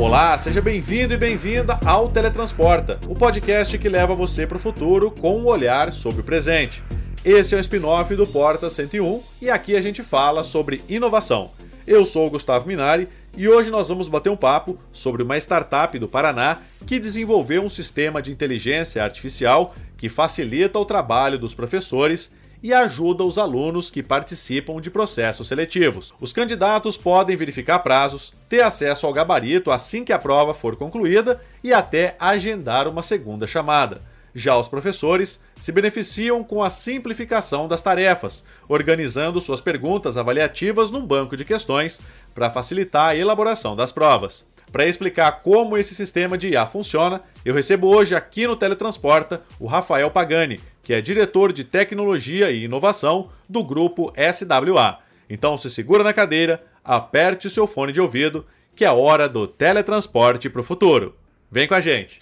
Olá, seja bem-vindo e bem-vinda ao Teletransporta, o podcast que leva você para o futuro com um olhar sobre o presente. Esse é o spin-off do Porta 101 e aqui a gente fala sobre inovação. Eu sou o Gustavo Minari e hoje nós vamos bater um papo sobre uma startup do Paraná que desenvolveu um sistema de inteligência artificial que facilita o trabalho dos professores e ajuda os alunos que participam de processos seletivos. Os candidatos podem verificar prazos, ter acesso ao gabarito assim que a prova for concluída e até agendar uma segunda chamada. Já os professores se beneficiam com a simplificação das tarefas, organizando suas perguntas avaliativas num banco de questões para facilitar a elaboração das provas. Para explicar como esse sistema de IA funciona, eu recebo hoje aqui no Teletransporta o Rafael Pagani, que é diretor de tecnologia e inovação do grupo SWA. Então se segura na cadeira, aperte o seu fone de ouvido, que é hora do teletransporte para o futuro. Vem com a gente!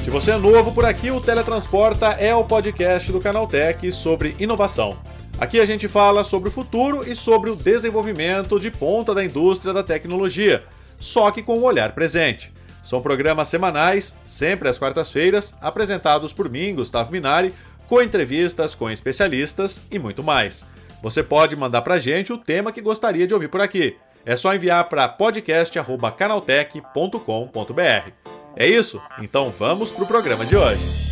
Se você é novo por aqui, o Teletransporta é o podcast do Canaltech sobre inovação. Aqui a gente fala sobre o futuro e sobre o desenvolvimento de ponta da indústria da tecnologia, só que com um olhar presente. São programas semanais, sempre às quartas-feiras, apresentados por mim, Gustavo Minari, com entrevistas com especialistas e muito mais. Você pode mandar pra gente o tema que gostaria de ouvir por aqui. É só enviar para podcast@canaltech.com.br. É isso? Então vamos pro programa de hoje.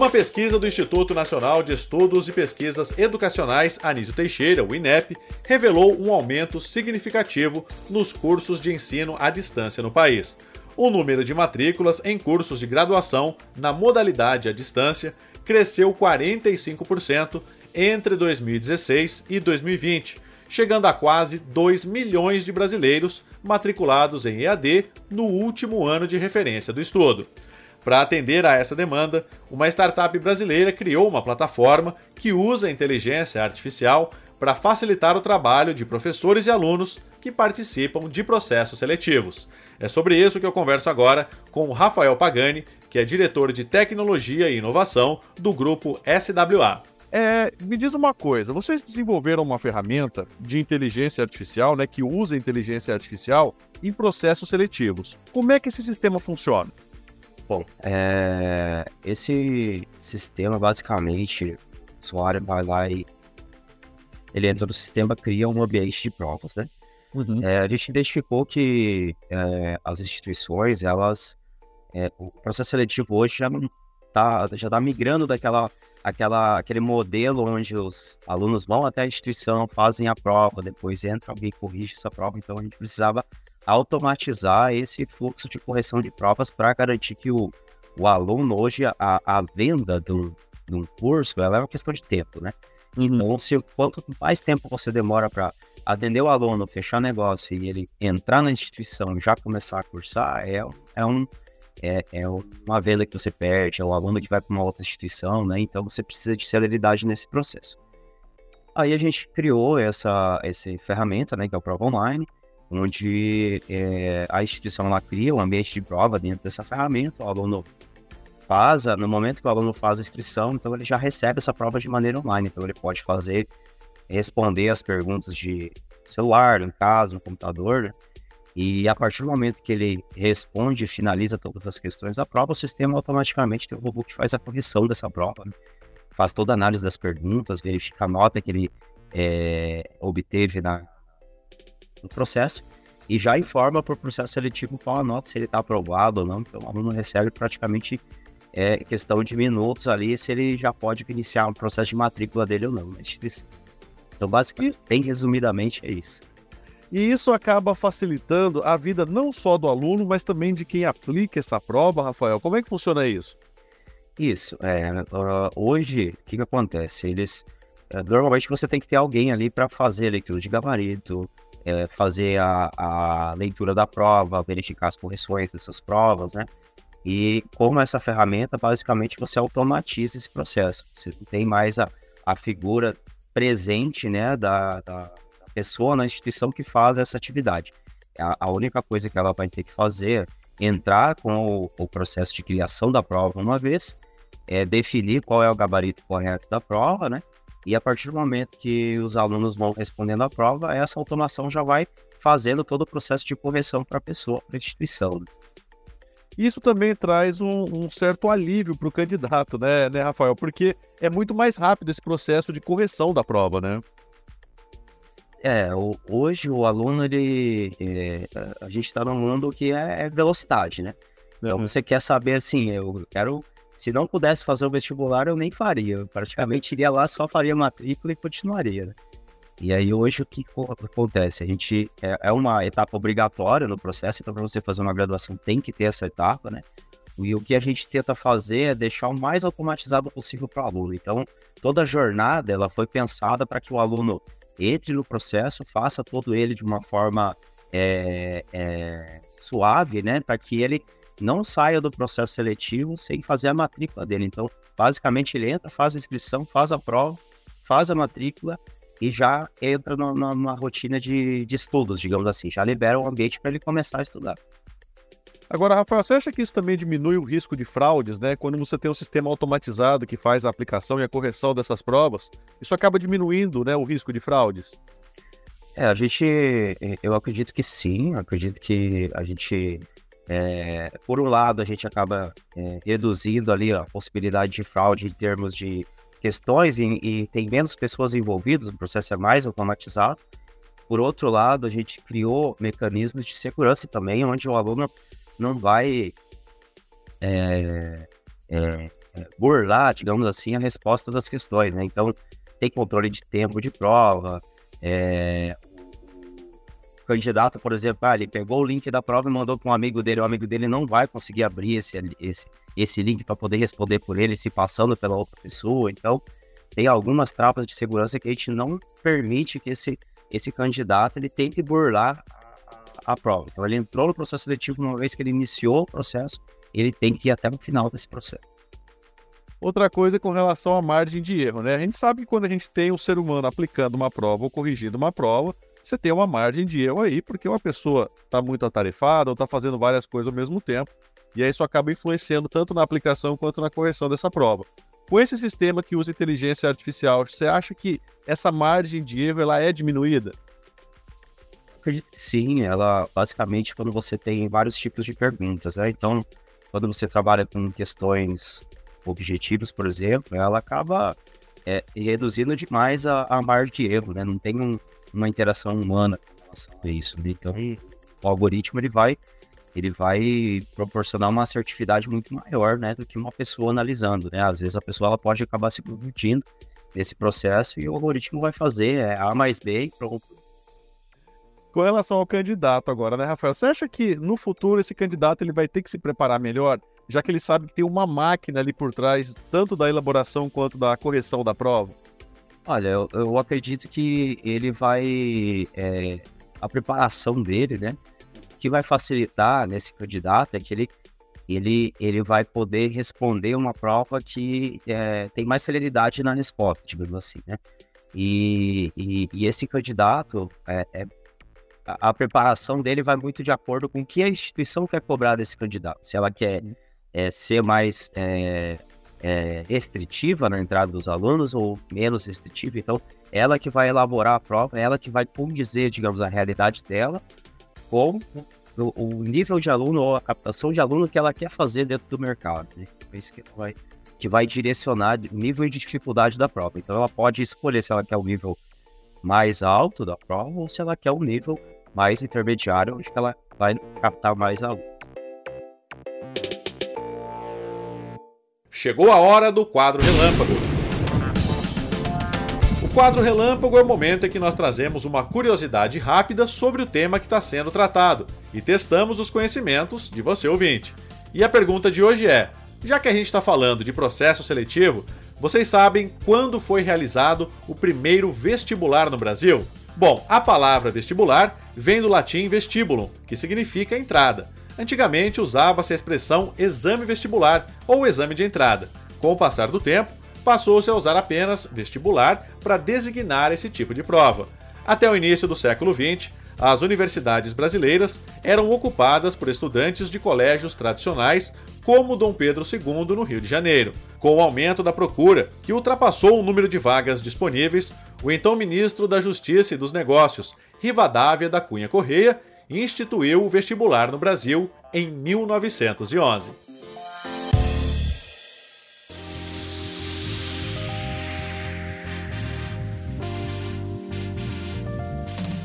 Uma pesquisa do Instituto Nacional de Estudos e Pesquisas Educacionais Anísio Teixeira, o INEP, revelou um aumento significativo nos cursos de ensino à distância no país. O número de matrículas em cursos de graduação na modalidade à distância cresceu 45% entre 2016 e 2020, chegando a quase 2 milhões de brasileiros matriculados em EAD no último ano de referência do estudo. Para atender a essa demanda, uma startup brasileira criou uma plataforma que usa inteligência artificial para facilitar o trabalho de professores e alunos que participam de processos seletivos. É sobre isso que eu converso agora com o Rafael Pagani, que é diretor de tecnologia e inovação do grupo SWA. É, me diz uma coisa, vocês desenvolveram uma ferramenta de inteligência artificial, né, que usa inteligência artificial em processos seletivos. Como é que esse sistema funciona? Bom, é, esse sistema basicamente, o usuário vai lá e ele entra no sistema, cria um ambiente de provas, né? Uhum. É, a gente identificou que é, as instituições, elas, é, o processo seletivo hoje já está já tá migrando daquela aquela, aquele modelo onde os alunos vão até a instituição, fazem a prova, depois entra alguém corrige essa prova, então a gente precisava automatizar esse fluxo de correção de provas para garantir que o, o aluno hoje, a, a venda de um, de um curso, ela é uma questão de tempo, né? Então, se quanto mais tempo você demora para atender o aluno, fechar negócio e ele entrar na instituição e já começar a cursar, é, é, um, é, é uma venda que você perde, é o aluno que vai para uma outra instituição, né? Então, você precisa de celeridade nesse processo. Aí a gente criou essa, essa ferramenta, né, que é o Prova Online, onde é, a instituição ela cria um ambiente de prova dentro dessa ferramenta, o aluno faz, no momento que o aluno faz a inscrição, então ele já recebe essa prova de maneira online, então ele pode fazer, responder as perguntas de celular, no caso, no computador, né? e a partir do momento que ele responde e finaliza todas as questões da prova, o sistema automaticamente tem um robô que faz a correção dessa prova, né? faz toda a análise das perguntas, verifica a nota que ele é, obteve na, no processo e já informa para o processo seletivo qual a nota, se ele está aprovado ou não. Então, o aluno recebe praticamente é, questão de minutos ali se ele já pode iniciar o processo de matrícula dele ou não na instituição. Então, basicamente, bem resumidamente, é isso. E isso acaba facilitando a vida não só do aluno, mas também de quem aplica essa prova, Rafael. Como é que funciona isso? Isso. É, hoje, o que, que acontece? Eles é, normalmente você tem que ter alguém ali para fazer a leitura de gabarito, é, fazer a, a, leitura da prova, verificar as correções dessas provas, né? E como essa ferramenta, basicamente você automatiza esse processo. Você não tem mais a, a figura presente, né, da, da pessoa na instituição que faz essa atividade. a, a, única coisa que ela vai ter que fazer é entrar com o, o processo de criação da prova uma vez, é, definir qual é o gabarito correto da prova, né? E a partir do momento que os alunos vão respondendo a prova, essa automação já vai fazendo todo o processo de correção para a pessoa, para a instituição. Né? Isso também traz um, um certo alívio para o candidato, né, né, Rafael? Porque é muito mais rápido esse processo de correção da prova, né? É, o, hoje o aluno, ele. É, a gente está num mundo que é, é velocidade, né? Então uhum. você quer saber assim, eu quero. Se não pudesse fazer o vestibular, eu nem faria. Eu praticamente iria lá, só faria matrícula e continuaria. Né? E aí hoje o que acontece? A gente é, é uma etapa obrigatória no processo, então para você fazer uma graduação tem que ter essa etapa, né? E o que a gente tenta fazer é deixar o mais automatizado possível para o aluno. Então, toda a jornada ela foi pensada para que o aluno entre no processo, faça todo ele de uma forma é, é, suave, né? Para que ele não saia do processo seletivo sem fazer a matrícula dele. Então, basicamente, ele entra, faz a inscrição, faz a prova, faz a matrícula e já entra numa rotina de, de estudos, digamos assim. Já libera o ambiente para ele começar a estudar. Agora, Rafael, você acha que isso também diminui o risco de fraudes, né? Quando você tem um sistema automatizado que faz a aplicação e a correção dessas provas, isso acaba diminuindo, né, o risco de fraudes? É, a gente, eu acredito que sim, acredito que a gente, é, por um lado, a gente acaba é, reduzindo ali a possibilidade de fraude em termos de questões e, e tem menos pessoas envolvidas, o processo é mais automatizado. Por outro lado, a gente criou mecanismos de segurança também, onde o aluno não vai é, é, é, burlar, digamos assim, a resposta das questões, né? Então, tem controle de tempo de prova, é, candidato, por exemplo, ah, ele pegou o link da prova e mandou para um amigo dele, o amigo dele não vai conseguir abrir esse, esse, esse link para poder responder por ele, se passando pela outra pessoa, então tem algumas trapas de segurança que a gente não permite que esse, esse candidato ele tente burlar a prova. Então ele entrou no processo seletivo uma vez que ele iniciou o processo, ele tem que ir até o final desse processo. Outra coisa é com relação à margem de erro, né? A gente sabe que quando a gente tem um ser humano aplicando uma prova ou corrigindo uma prova, você tem uma margem de erro aí, porque uma pessoa está muito atarefada ou está fazendo várias coisas ao mesmo tempo, e aí isso acaba influenciando tanto na aplicação quanto na correção dessa prova. Com esse sistema que usa inteligência artificial, você acha que essa margem de erro ela é diminuída? Sim, ela basicamente quando você tem vários tipos de perguntas, né? Então, quando você trabalha com questões objetivas, por exemplo, ela acaba é, reduzindo demais a, a margem de erro, né? Não tem um, uma interação humana com relação a isso. Né? Então, o algoritmo ele vai ele vai proporcionar uma assertividade muito maior, né, do que uma pessoa analisando, né? Às vezes a pessoa ela pode acabar se confundindo nesse processo e o algoritmo vai fazer é, A mais B e pronto. Com relação ao candidato agora, né, Rafael? Você acha que no futuro esse candidato ele vai ter que se preparar melhor, já que ele sabe que tem uma máquina ali por trás, tanto da elaboração quanto da correção da prova? Olha, eu, eu acredito que ele vai. É, a preparação dele, né? que vai facilitar nesse candidato é que ele, ele, ele vai poder responder uma prova que é, tem mais celeridade na resposta, digamos assim, né? E, e, e esse candidato é, é a, preparação dele vai muito de acordo com o que a instituição quer cobrar desse candidato. Se ela quer é, ser mais é, restritiva na entrada dos alunos ou menos restritiva, então ela que vai elaborar a prova, ela que vai condizer, digamos, a realidade dela com o, o nível de aluno ou a captação de aluno que ela quer fazer dentro do mercado. Né? É isso que vai, que vai direcionar o nível de dificuldade da prova. Então ela pode escolher se ela quer o nível mais alto da prova ou se ela quer um nível mais intermediário, onde ela vai captar mais alunos. Chegou a hora do quadro relâmpago. O quadro relâmpago é o momento em que nós trazemos uma curiosidade rápida sobre o tema que está sendo tratado e testamos os conhecimentos de você ouvinte. E a pergunta de hoje é: já que a gente está falando de processo seletivo, vocês sabem quando foi realizado o primeiro vestibular no Brasil? Bom, a palavra vestibular vem do latim vestibulum, que significa entrada. Antigamente usava-se a expressão exame vestibular ou exame de entrada. Com o passar do tempo, passou-se a usar apenas vestibular para designar esse tipo de prova. Até o início do século XX, as universidades brasileiras eram ocupadas por estudantes de colégios tradicionais, como Dom Pedro II no Rio de Janeiro. Com o aumento da procura, que ultrapassou o número de vagas disponíveis, o então ministro da Justiça e dos Negócios, Rivadavia da Cunha Correia, instituiu o vestibular no Brasil em 1911.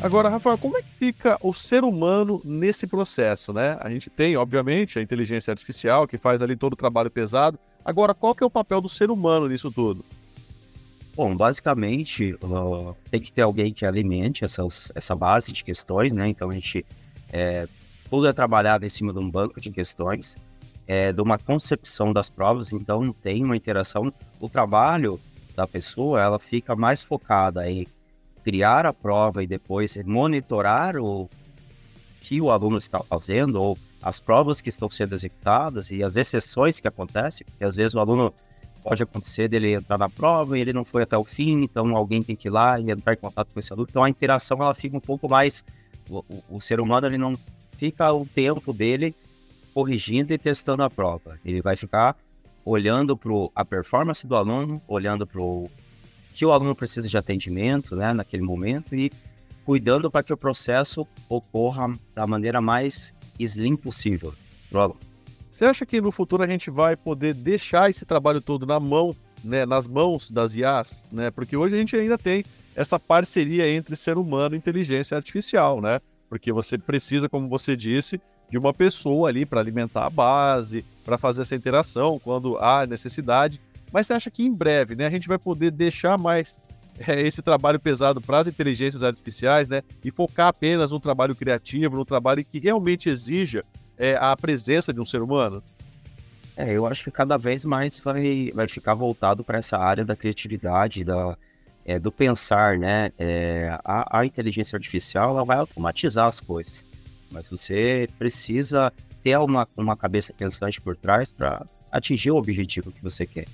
Agora, Rafael, como é que fica o ser humano nesse processo, né? A gente tem, obviamente, a inteligência artificial que faz ali todo o trabalho pesado. Agora, qual que é o papel do ser humano nisso tudo? Bom, basicamente, uh, tem que ter alguém que alimente essas, essa base de questões, né? Então, a gente, é, tudo é trabalhado em cima de um banco de questões, é, de uma concepção das provas, então tem uma interação. O trabalho da pessoa, ela fica mais focada em criar a prova e depois monitorar o que o aluno está fazendo ou as provas que estão sendo executadas e as exceções que acontecem, porque às vezes o aluno pode acontecer dele entrar na prova e ele não foi até o fim, então alguém tem que ir lá e entrar em contato com esse aluno. Então a interação ela fica um pouco mais o, o, o ser humano ele não fica o tempo dele corrigindo e testando a prova. Ele vai ficar olhando para a performance do aluno, olhando para o que o aluno precisa de atendimento né, naquele momento e cuidando para que o processo ocorra da maneira mais slim possível Você acha que no futuro a gente vai poder deixar esse trabalho todo na mão, né, nas mãos das IAs, né? Porque hoje a gente ainda tem essa parceria entre ser humano e inteligência artificial, né? Porque você precisa, como você disse, de uma pessoa ali para alimentar a base, para fazer essa interação quando há necessidade. Mas você acha que em breve, né, a gente vai poder deixar mais é, esse trabalho pesado para as inteligências artificiais, né, e focar apenas no trabalho criativo, no trabalho que realmente exija é, a presença de um ser humano? É, eu acho que cada vez mais vai, vai ficar voltado para essa área da criatividade, da, é, do pensar, né? É, a, a, inteligência artificial ela vai automatizar as coisas, mas você precisa ter uma, uma cabeça pensante por trás para atingir o objetivo que você quer.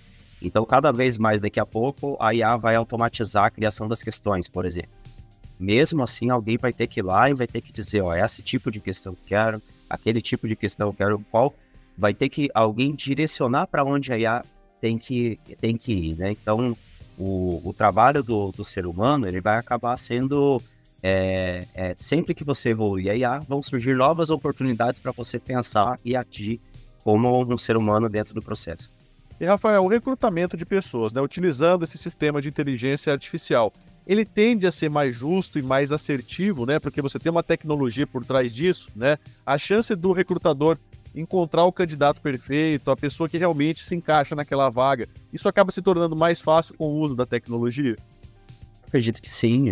Então, cada vez mais daqui a pouco, a IA vai automatizar a criação das questões, por exemplo. Mesmo assim, alguém vai ter que ir lá e vai ter que dizer, ó, esse tipo de questão que quero, aquele tipo de questão que quero, qual vai ter que alguém direcionar para onde a IA tem que, tem que ir, né? Então, o, o trabalho do, do ser humano, ele vai acabar sendo... É, é, sempre que você evoluir a IA, vão surgir novas oportunidades para você pensar e agir como um ser humano dentro do processo. E, Rafael, o recrutamento de pessoas, né, utilizando esse sistema de inteligência artificial, ele tende a ser mais justo e mais assertivo, né? Porque você tem uma tecnologia por trás disso, né? A chance do recrutador encontrar o candidato perfeito, a pessoa que realmente se encaixa naquela vaga, isso acaba se tornando mais fácil com o uso da tecnologia? Acredito que sim.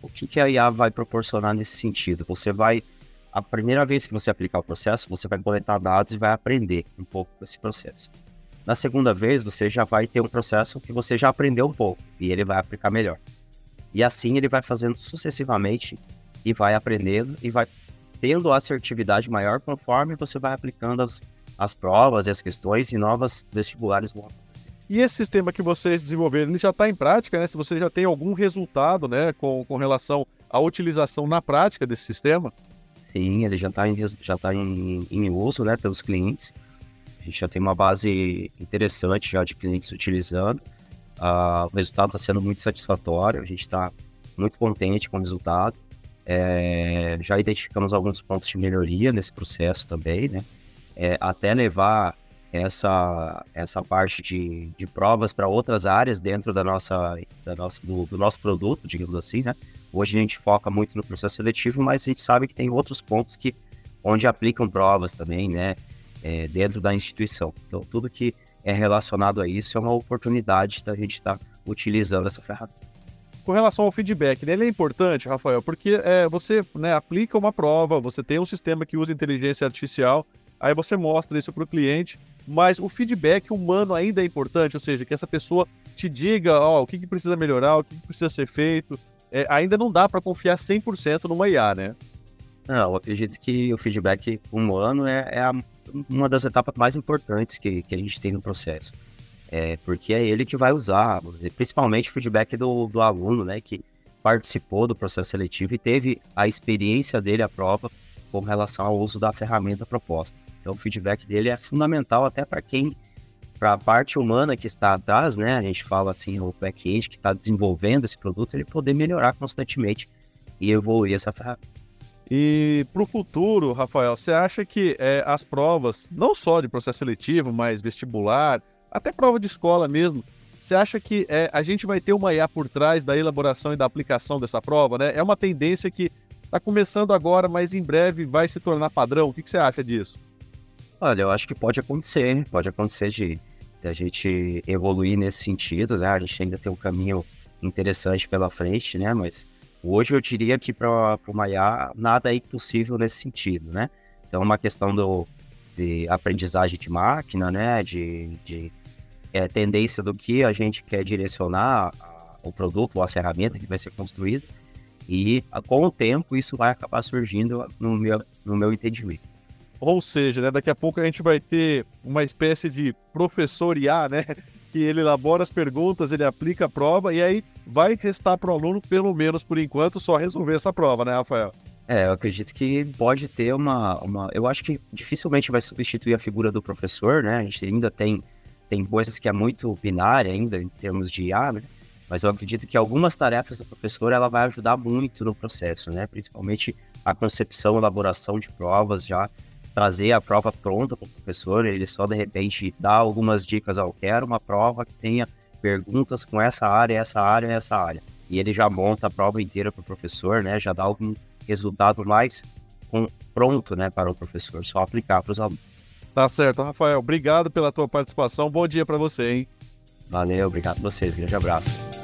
O que a IA vai proporcionar nesse sentido? Você vai a primeira vez que você aplicar o processo, você vai coletar dados e vai aprender um pouco desse processo. Na segunda vez, você já vai ter um processo que você já aprendeu um pouco e ele vai aplicar melhor. E assim ele vai fazendo sucessivamente e vai aprendendo e vai tendo assertividade maior conforme você vai aplicando as, as provas e as questões e novas vestibulares vão acontecer. E esse sistema que vocês desenvolveram, ele já está em prática, né? Se você já tem algum resultado, né, com, com relação à utilização na prática desse sistema? Sim, ele já está em, já tá em, em uso né, pelos clientes. Gente já tem uma base interessante já de clientes utilizando. Uh, o resultado está sendo muito satisfatório, a gente está muito contente com o resultado. É, já identificamos alguns pontos de melhoria nesse processo também, né? É, até levar essa, essa parte de, de provas para outras áreas dentro da nossa, da nossa, do, do, nosso produto, digamos assim, né? Hoje a gente foca muito no processo seletivo, mas a gente sabe que tem outros pontos que onde aplicam provas também, né? É, dentro da instituição. Então, tudo que é relacionado a isso é uma oportunidade da gente estar tá utilizando essa ferramenta. Com relação ao feedback, né, ele é importante, Rafael, porque é, você né, aplica uma prova, você tem um sistema que usa inteligência artificial, aí você mostra isso para o cliente, mas o feedback humano ainda é importante, ou seja, que essa pessoa te diga ó, o que, que precisa melhorar, o que, que precisa ser feito, é, ainda não dá para confiar 100% numa IA, né? Não, eu acredito que o feedback humano é, é a, uma das etapas mais importantes que, que a gente tem no processo. É, porque é ele que vai usar, principalmente o feedback do, do aluno, né? Que participou do processo seletivo e teve a experiência dele à prova com relação ao uso da ferramenta proposta. Então, o feedback dele é fundamental até para quem, para a parte humana que está atrás, né? A gente fala assim, o back-end que está desenvolvendo esse produto, ele poder melhorar constantemente e evoluir essa ferramenta. E para o futuro, Rafael, você acha que é, as provas, não só de processo seletivo, mas vestibular, até prova de escola mesmo, você acha que é, a gente vai ter uma IA por trás da elaboração e da aplicação dessa prova? Né? É uma tendência que está começando agora, mas em breve vai se tornar padrão. O que, que você acha disso? Olha, eu acho que pode acontecer, pode acontecer de, de a gente evoluir nesse sentido, né? A gente ainda tem um caminho interessante pela frente, né? Mas Hoje eu diria que para o Maiá nada é impossível nesse sentido, né? Então, uma questão do, de aprendizagem de máquina, né? De, de é, tendência do que a gente quer direcionar o produto ou a ferramenta que vai ser construída. E com o tempo isso vai acabar surgindo no meu, no meu entendimento. Ou seja, né, daqui a pouco a gente vai ter uma espécie de professor IA, né? Que ele elabora as perguntas, ele aplica a prova e aí vai restar para o aluno, pelo menos por enquanto, só resolver essa prova, né, Rafael? É, eu acredito que pode ter uma, uma. Eu acho que dificilmente vai substituir a figura do professor, né? A gente ainda tem, tem coisas que é muito binária ainda em termos de IA, né? Mas eu acredito que algumas tarefas do professor ela vai ajudar muito no processo, né? Principalmente a concepção, elaboração de provas já trazer a prova pronta para o professor, ele só de repente dá algumas dicas, ao quero uma prova que tenha perguntas com essa área, essa área, essa área. E ele já monta a prova inteira para o professor, né? Já dá algum resultado mais com, pronto, né, para o professor, só aplicar para os alunos. Tá certo, Rafael. Obrigado pela tua participação. Bom dia para você, hein? Valeu, obrigado a vocês. Grande abraço.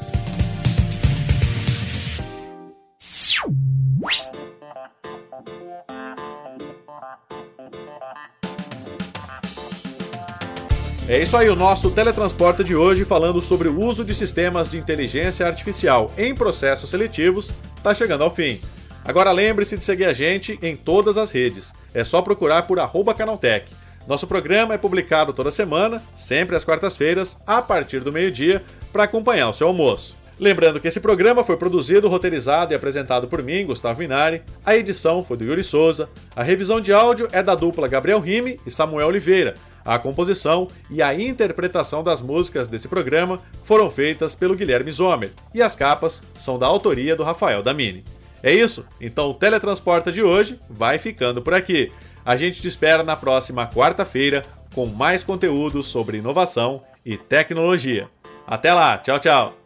É isso aí, o nosso teletransporte de hoje falando sobre o uso de sistemas de inteligência artificial em processos seletivos está chegando ao fim. Agora lembre-se de seguir a gente em todas as redes. É só procurar por Canaltech. Nosso programa é publicado toda semana, sempre às quartas-feiras, a partir do meio-dia, para acompanhar o seu almoço. Lembrando que esse programa foi produzido, roteirizado e apresentado por mim, Gustavo Minari. A edição foi do Yuri Souza. A revisão de áudio é da dupla Gabriel Rime e Samuel Oliveira. A composição e a interpretação das músicas desse programa foram feitas pelo Guilherme Zomer. E as capas são da autoria do Rafael Damini. É isso? Então o Teletransporta de hoje vai ficando por aqui. A gente te espera na próxima quarta-feira com mais conteúdo sobre inovação e tecnologia. Até lá, tchau, tchau!